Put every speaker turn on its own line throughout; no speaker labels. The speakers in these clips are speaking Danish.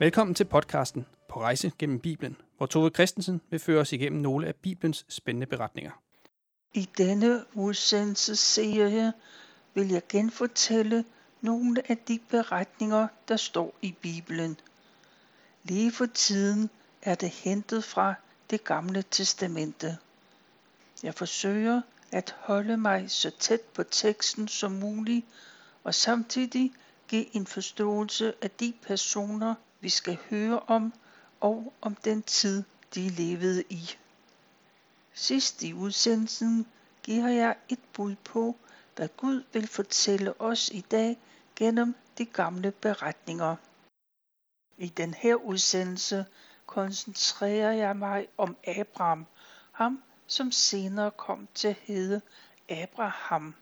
Velkommen til podcasten På rejse gennem Bibelen, hvor Tove Christensen vil føre os igennem nogle af Bibelens spændende beretninger.
I denne udsendelse serie vil jeg genfortælle nogle af de beretninger, der står i Bibelen. Lige for tiden er det hentet fra det gamle testamente. Jeg forsøger at holde mig så tæt på teksten som muligt, og samtidig give en forståelse af de personer, vi skal høre om, og om den tid, de levede i. Sidst i udsendelsen giver jeg et bud på, hvad Gud vil fortælle os i dag gennem de gamle beretninger. I den her udsendelse koncentrerer jeg mig om Abraham, ham som senere kom til at hedde Abraham.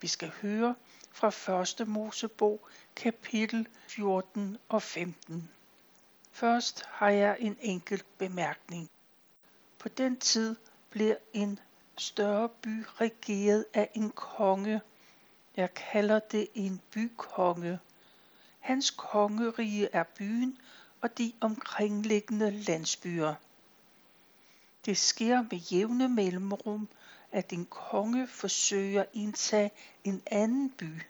Vi skal høre fra 1. Mosebog kapitel 14 og 15. Først har jeg en enkelt bemærkning. På den tid bliver en større by regeret af en konge. Jeg kalder det en bykonge. Hans kongerige er byen og de omkringliggende landsbyer. Det sker med jævne mellemrum, at en konge forsøger at indtage en anden by.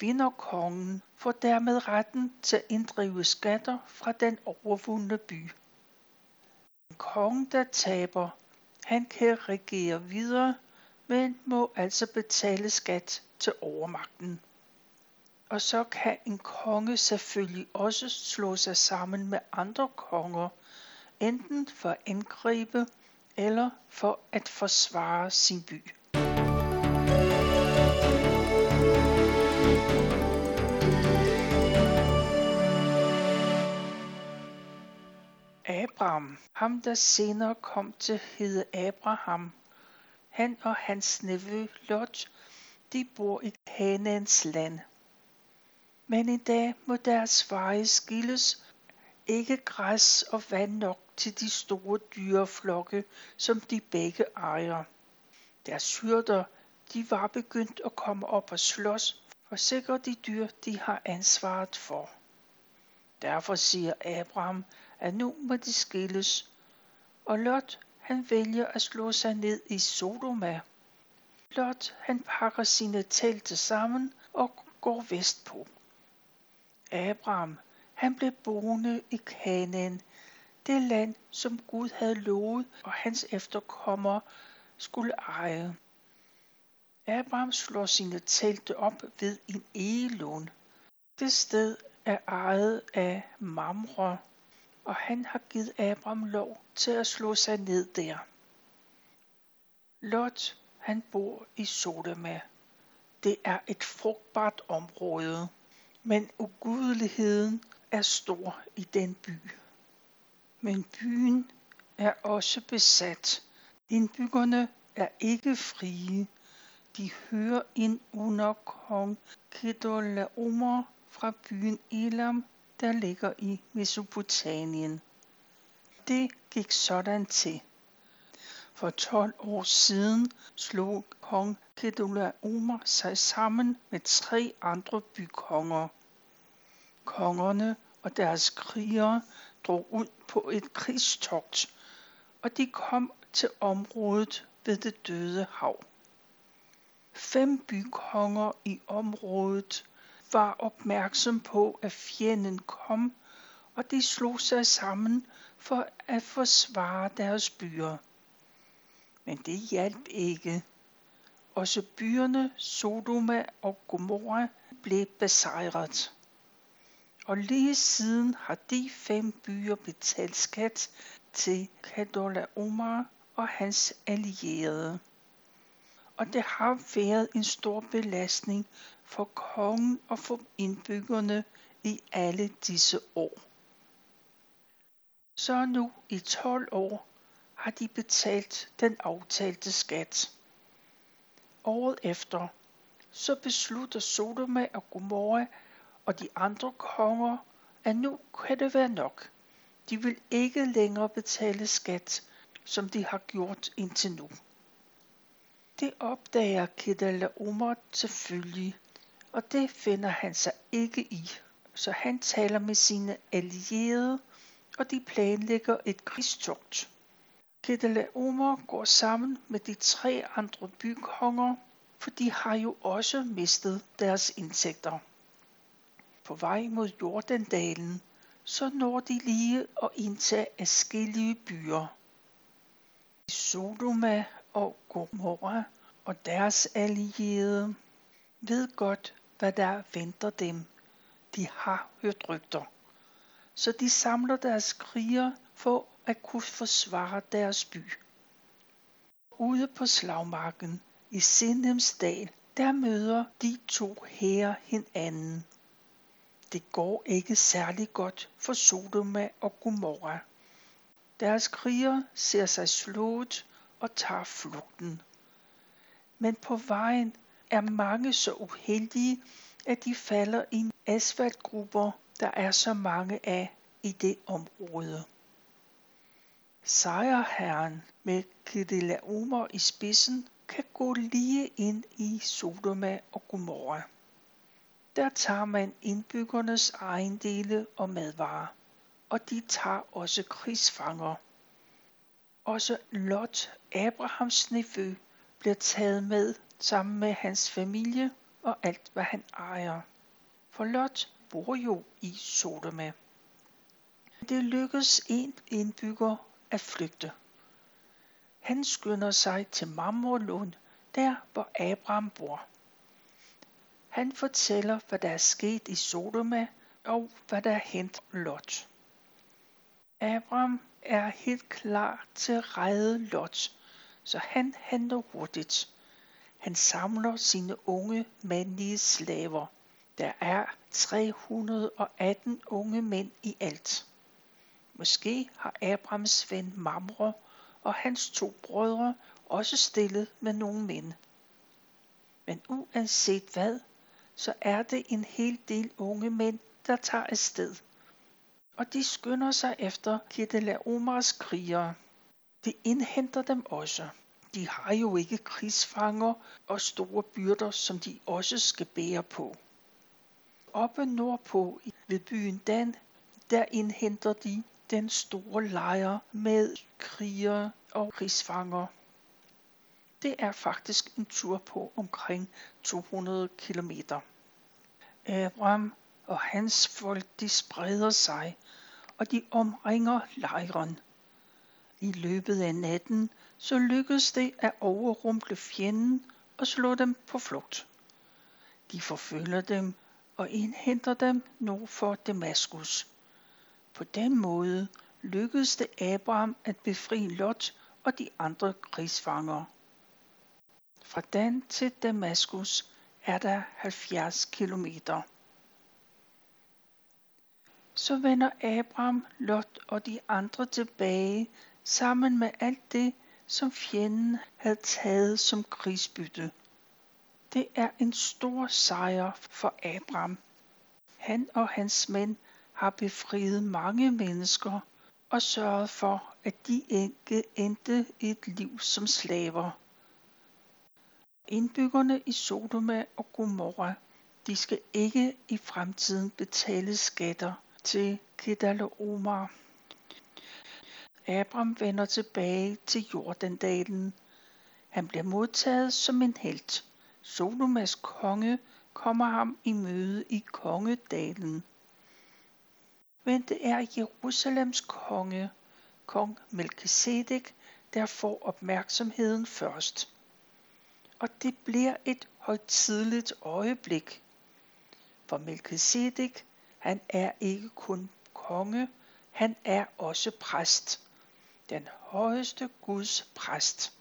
Vinder kongen får dermed retten til at inddrive skatter fra den overvundne by. En konge, der taber, han kan regere videre, men må altså betale skat til overmagten. Og så kan en konge selvfølgelig også slå sig sammen med andre konger, enten for at angribe eller for at forsvare sin by. Abraham, ham der senere kom til at hedde Abraham, han og hans nevø Lot, de bor i Kanaans land. Men i dag må deres veje skilles, ikke græs og vand nok til de store dyreflokke, som de begge ejer. Deres hyrder, de var begyndt at komme op og slås for sikre de dyr, de har ansvaret for. Derfor siger Abraham, at nu må de skilles, og Lot han vælger at slå sig ned i Sodoma. Lot han pakker sine telte sammen og går vestpå. Abraham han blev boende i Kanaan, det land, som Gud havde lovet, og hans efterkommere skulle eje. Abraham slår sine telte op ved en egelund. Det sted er ejet af Mamre, og han har givet Abraham lov til at slå sig ned der. Lot, han bor i Sodoma. Det er et frugtbart område, men ugudeligheden er stor i den by. Men byen er også besat. Indbyggerne er ikke frie. De hører ind under kong Kedolaomer fra byen Elam, der ligger i Mesopotamien. Det gik sådan til. For 12 år siden slog kong Kedorlaomer sig sammen med tre andre bykonger. Kongerne og deres krigere drog ud på et krigstogt, og de kom til området ved det døde hav. Fem bykonger i området var opmærksom på, at fjenden kom, og de slog sig sammen for at forsvare deres byer. Men det hjalp ikke. Også byerne Sodoma og Gomorra blev besejret og lige siden har de fem byer betalt skat til Kadola Omar og hans allierede. Og det har været en stor belastning for kongen og for indbyggerne i alle disse år. Så nu i 12 år har de betalt den aftalte skat. Året efter, så beslutter Sodoma og Gomorra og de andre konger, at nu kan det være nok. De vil ikke længere betale skat, som de har gjort indtil nu. Det opdager Kedala Omar selvfølgelig, og det finder han sig ikke i. så han taler med sine allierede, og de planlægger et krigstogt. Kedalaomer går sammen med de tre andre bykonger, for de har jo også mistet deres indtægter. På vej mod Jordandalen, så når de lige at indtage afskillige byer. Sodoma og Gomorra og deres allierede ved godt, hvad der venter dem. De har hørt rygter. Så de samler deres kriger for at kunne forsvare deres by. Ude på slagmarken i Sindemsdal, der møder de to hære hinanden. Det går ikke særlig godt for Sodoma og Gomorra. Deres kriger ser sig slået og tager flugten. Men på vejen er mange så uheldige, at de falder i asfaltgrupper, der er så mange af i det område. Sejrherren med Kedelaomer i spidsen kan gå lige ind i Sodoma og Gomorra. Der tager man indbyggernes ejendele og madvarer, og de tager også krigsfanger. Også Lot, Abrahams nevø, bliver taget med sammen med hans familie og alt, hvad han ejer. For Lot bor jo i Sodoma. Det lykkes en indbygger at flygte. Han skynder sig til Marmorlund, der hvor Abraham bor. Han fortæller, hvad der er sket i Sodoma og hvad der er hent Lot. Abraham er helt klar til at redde Lot, så han handler hurtigt. Han samler sine unge mandlige slaver. Der er 318 unge mænd i alt. Måske har Abrams ven Mamre og hans to brødre også stillet med nogle mænd. Men uanset hvad, så er det en hel del unge mænd, der tager afsted. Og de skynder sig efter Omars krigere. De indhenter dem også. De har jo ikke krigsfanger og store byrder, som de også skal bære på. Oppe nordpå ved byen Dan, der indhenter de den store lejr med krigere og krigsfanger. Det er faktisk en tur på omkring 200 km. Abraham og hans folk de spreder sig, og de omringer lejren. I løbet af natten så lykkedes det at overrumple fjenden og slå dem på flugt. De forfølger dem og indhenter dem nord for Damaskus. På den måde lykkedes det Abraham at befri Lot og de andre krigsfanger. Fra Dan til Damaskus er der 70 kilometer. Så vender Abraham, Lot og de andre tilbage sammen med alt det, som fjenden havde taget som krigsbytte. Det er en stor sejr for Abraham. Han og hans mænd har befriet mange mennesker og sørget for, at de ikke endte et liv som slaver. Indbyggerne i Sodoma og Gomorra, de skal ikke i fremtiden betale skatter til Kedalaomar. Abraham vender tilbage til Jordandalen. Han bliver modtaget som en helt. Sodomas konge kommer ham i møde i kongedalen. Men det er Jerusalems konge, kong Melchizedek, der får opmærksomheden først. Og det bliver et højtidligt øjeblik. For Melchizedek, han er ikke kun konge, han er også præst den højeste Guds præst.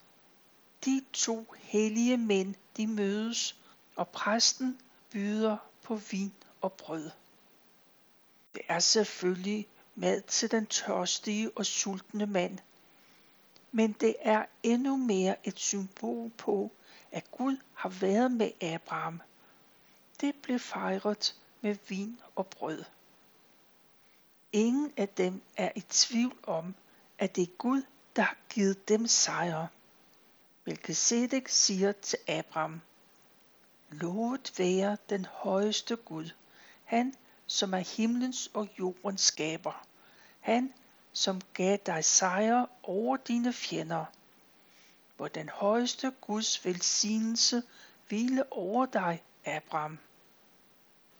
De to hellige mænd, de mødes, og præsten byder på vin og brød. Det er selvfølgelig mad til den tørstige og sultne mand, men det er endnu mere et symbol på, at Gud har været med Abraham. Det blev fejret med vin og brød. Ingen af dem er i tvivl om, at det er Gud, der har givet dem sejre. Melchizedek siger til Abraham, Lovet være den højeste Gud, han som er himlens og jordens skaber. Han, som gav dig sejr over dine fjender. Hvor den højeste Guds velsignelse hvile over dig, Abraham.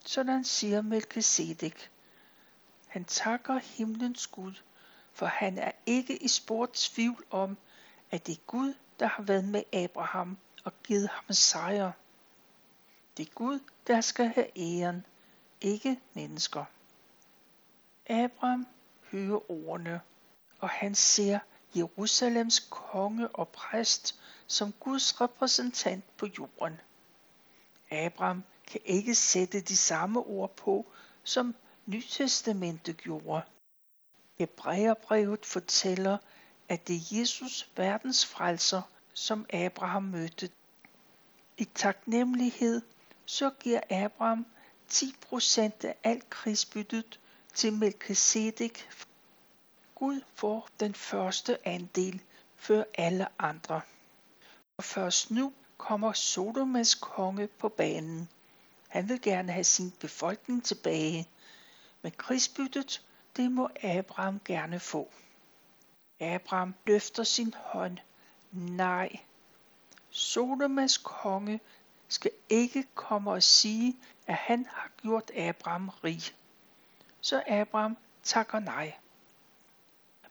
Sådan siger Melchizedek. Han takker himlens Gud, for han er ikke i spor tvivl om, at det er Gud, der har været med Abraham og givet ham sejr. Det er Gud, der skal have æren, ikke mennesker. Abraham hører ordene, og han ser Jerusalems konge og præst som Guds repræsentant på jorden. Abraham kan ikke sætte de samme ord på, som Nytestamentet gjorde. Hebræerbrevet fortæller, at det er Jesus, verdens frelser, som Abraham mødte. I taknemmelighed så giver Abraham 10% af alt krigsbyttet til Melchizedek. Gud får den første andel før alle andre. Og først nu kommer Sodomas konge på banen. Han vil gerne have sin befolkning tilbage, men krigsbyttet, det må Abraham gerne få. Abraham løfter sin hånd. Nej, Sodomas konge skal ikke komme og sige, at han har gjort Abraham rig. Så Abraham takker nej.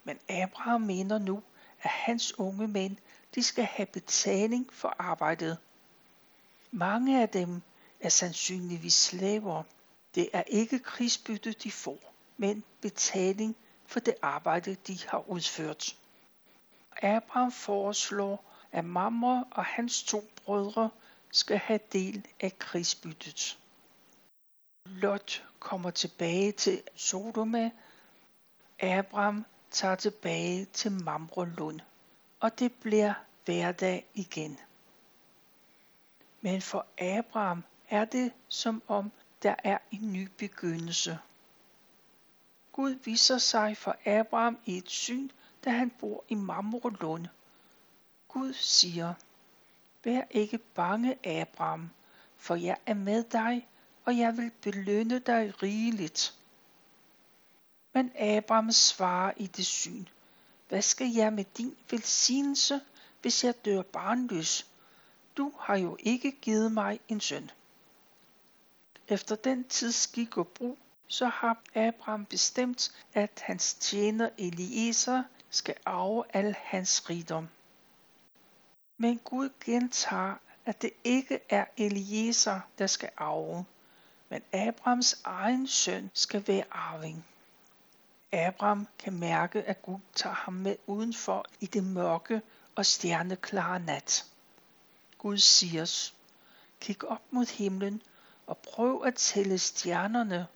Men Abraham mener nu, at hans unge mænd, de skal have betaling for arbejdet. Mange af dem er sandsynligvis slaver. Det er ikke krigsbytte, de får, men betaling for det arbejde, de har udført. Abraham foreslår, at Mamre og hans to brødre skal have del af krigsbyttet. Lot kommer tilbage til Sodoma. Abraham tager tilbage til Mamrelund, og det bliver hverdag igen. Men for Abraham er det som om der er en ny begyndelse. Gud viser sig for Abraham i et syn, da han bor i Mamrelund. Gud siger, Vær ikke bange, Abraham, for jeg er med dig, og jeg vil belønne dig rigeligt. Men Abraham svarer i det syn, hvad skal jeg med din velsignelse, hvis jeg dør barnløs? Du har jo ikke givet mig en søn. Efter den tids skik og brug, så har Abraham bestemt, at hans tjener Eliezer skal arve al hans rigdom. Men Gud gentager, at det ikke er Eliezer, der skal arve, men Abrahams egen søn skal være arving. Abraham kan mærke, at Gud tager ham med udenfor i det mørke og stjerneklare nat. Gud siger, kig op mod himlen og prøv at tælle stjernerne.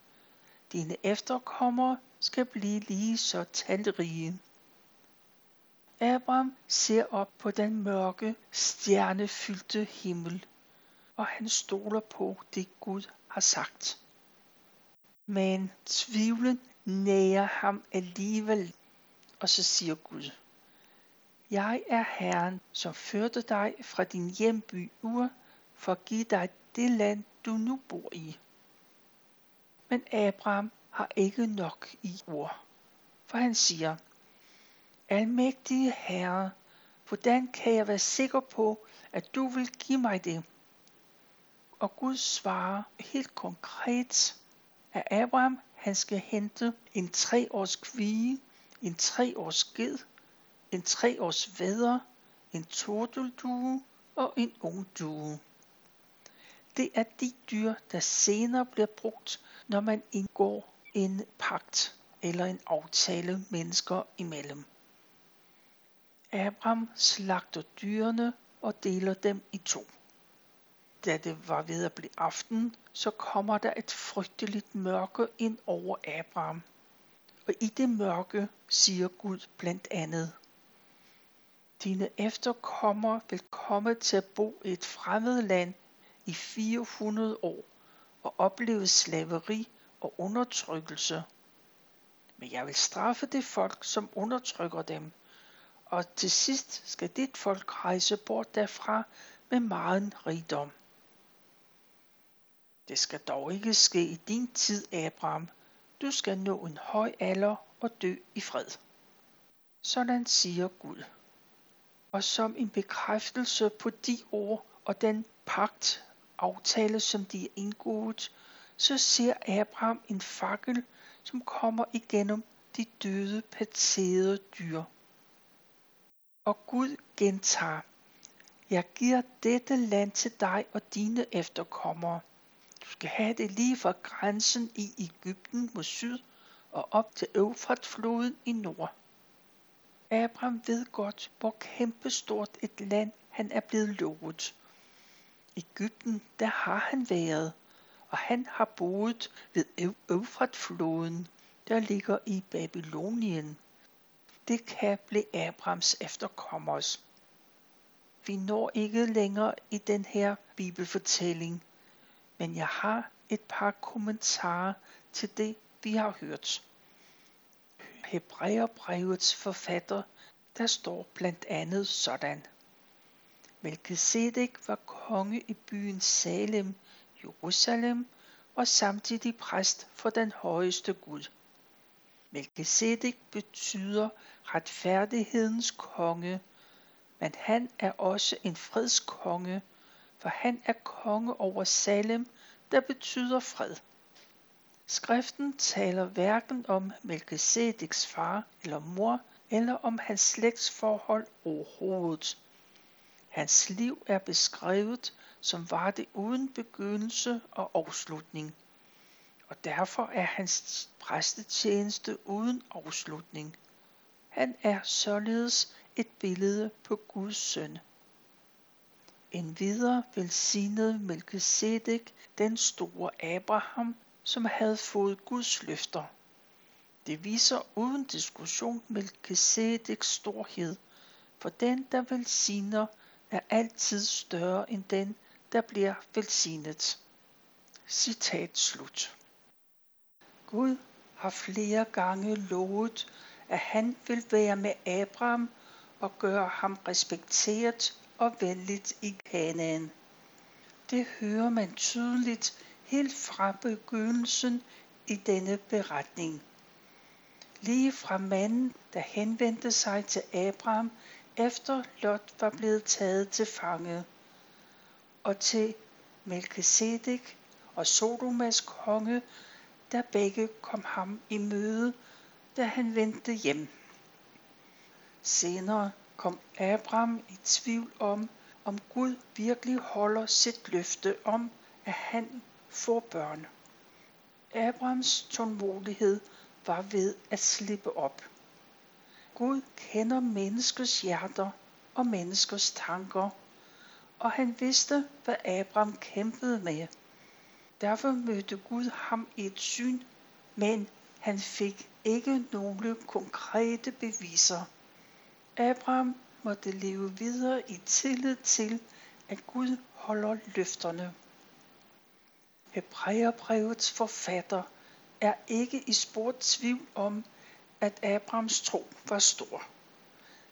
Dine efterkommere skal blive lige så talrige. Abraham ser op på den mørke, stjernefyldte himmel, og han stoler på det Gud har sagt. Men tvivlen nærer ham alligevel, og så siger Gud, Jeg er Herren, som førte dig fra din hjemby Ur, for at give dig det land, du nu bor i. Men Abraham har ikke nok i ord, for han siger, Almægtige Herre, hvordan kan jeg være sikker på, at du vil give mig det? Og Gud svarer helt konkret, at Abraham han skal hente en tre års kvige, en tre års ged, en tre års vædder, en tordeldue og en ung due. Det er de dyr, der senere bliver brugt, når man indgår en pagt eller en aftale mennesker imellem. Abraham slagter dyrene og deler dem i to. Da det var ved at blive aften, så kommer der et frygteligt mørke ind over Abraham. Og i det mørke siger Gud blandt andet, Dine efterkommere vil komme til at bo i et fremmed land i 400 år og opleve slaveri og undertrykkelse. Men jeg vil straffe det folk, som undertrykker dem, og til sidst skal dit folk rejse bort derfra med meget rigdom. Det skal dog ikke ske i din tid, Abraham. Du skal nå en høj alder og dø i fred. Sådan siger Gud. Og som en bekræftelse på de ord og den pagt, aftale, som de er indgået, så ser Abraham en fakkel, som kommer igennem de døde, paterede dyr. Og Gud gentager, jeg giver dette land til dig og dine efterkommere. Du skal have det lige fra grænsen i Ægypten mod syd og op til Øvfratfloden i nord. Abraham ved godt, hvor kæmpestort et land han er blevet lovet. Ægypten, der har han været, og han har boet ved Eufratfloden, der ligger i Babylonien. Det kan blive Abrams efterkommers. Vi når ikke længere i den her bibelfortælling, men jeg har et par kommentarer til det, vi har hørt. Hebræerbrevets forfatter, der står blandt andet sådan. Melchizedek var konge i byen Salem, Jerusalem, og samtidig præst for den højeste Gud. Melchizedek betyder retfærdighedens konge, men han er også en fredskonge, for han er konge over Salem, der betyder fred. Skriften taler hverken om Melchizedeks far eller mor, eller om hans slægtsforhold overhovedet. Hans liv er beskrevet, som var det uden begyndelse og afslutning. Og derfor er hans præstetjeneste uden afslutning. Han er således et billede på Guds søn. En videre velsignede Melchizedek den store Abraham, som havde fået Guds løfter. Det viser uden diskussion Melchizedeks storhed, for den, der velsigner, er altid større end den, der bliver velsignet. Citat slut. Gud har flere gange lovet, at han vil være med Abraham og gøre ham respekteret og venligt i Kanaan. Det hører man tydeligt helt fra begyndelsen i denne beretning. Lige fra manden, der henvendte sig til Abraham, efter Lot var blevet taget til fange, og til Melchizedek og Sodomas konge, der begge kom ham i møde, da han vendte hjem. Senere kom Abraham i tvivl om, om Gud virkelig holder sit løfte om, at han får børn. Abrahams tålmodighed var ved at slippe op. Gud kender menneskets hjerter og menneskers tanker, og han vidste, hvad Abraham kæmpede med. Derfor mødte Gud ham i et syn, men han fik ikke nogle konkrete beviser. Abraham måtte leve videre i tillid til, at Gud holder løfterne. Hebræerbrevets forfatter er ikke i spor tvivl om, at Abrahams tro var stor.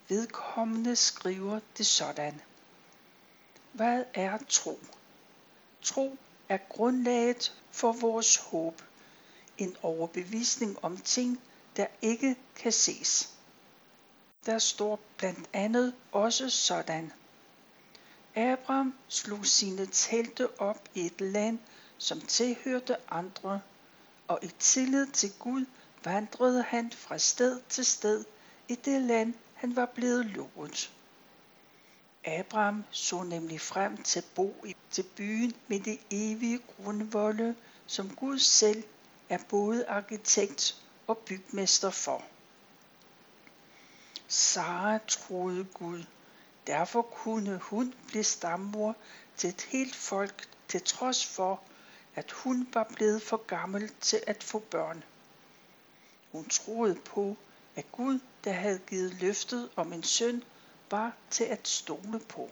Vedkommende skriver det sådan. Hvad er tro? Tro er grundlaget for vores håb. En overbevisning om ting, der ikke kan ses. Der står blandt andet også sådan. Abraham slog sine telte op i et land, som tilhørte andre, og i tillid til Gud vandrede han fra sted til sted i det land, han var blevet lovet. Abraham så nemlig frem til at bo i til byen med det evige grundvolde, som Gud selv er både arkitekt og bygmester for. Sara troede Gud. Derfor kunne hun blive stammor til et helt folk, til trods for, at hun var blevet for gammel til at få børn. Hun troede på, at Gud, der havde givet løftet om en søn, var til at stole på.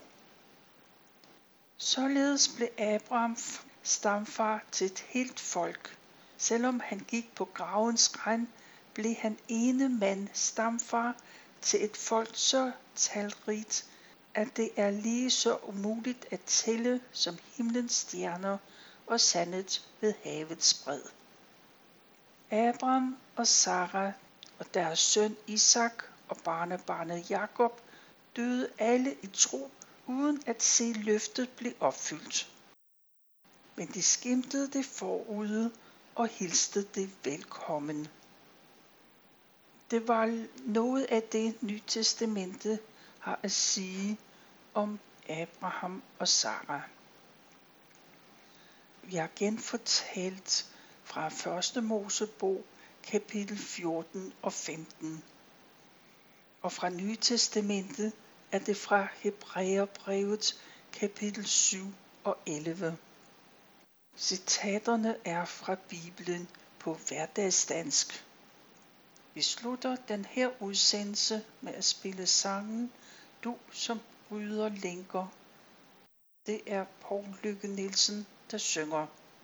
Således blev Abraham stamfar til et helt folk. Selvom han gik på gravens rand, blev han ene mand stamfar til et folk så talrigt, at det er lige så umuligt at tælle som himlens stjerner og sandet ved havets bred. Abraham og Sara og deres søn Isak og barnebarnet Jakob døde alle i tro, uden at se løftet blive opfyldt. Men de skimtede det forude og hilste det velkommen. Det var noget af det Nye Testamente har at sige om Abraham og Sara. Vi har genfortalt fra 1. Mosebog kapitel 14 og 15. Og fra Nye Testamentet er det fra Hebræerbrevet kapitel 7 og 11. Citaterne er fra Bibelen på hverdagsdansk. Vi slutter den her udsendelse med at spille sangen Du som bryder lænker. Det er Paul Lykke Nielsen, der synger.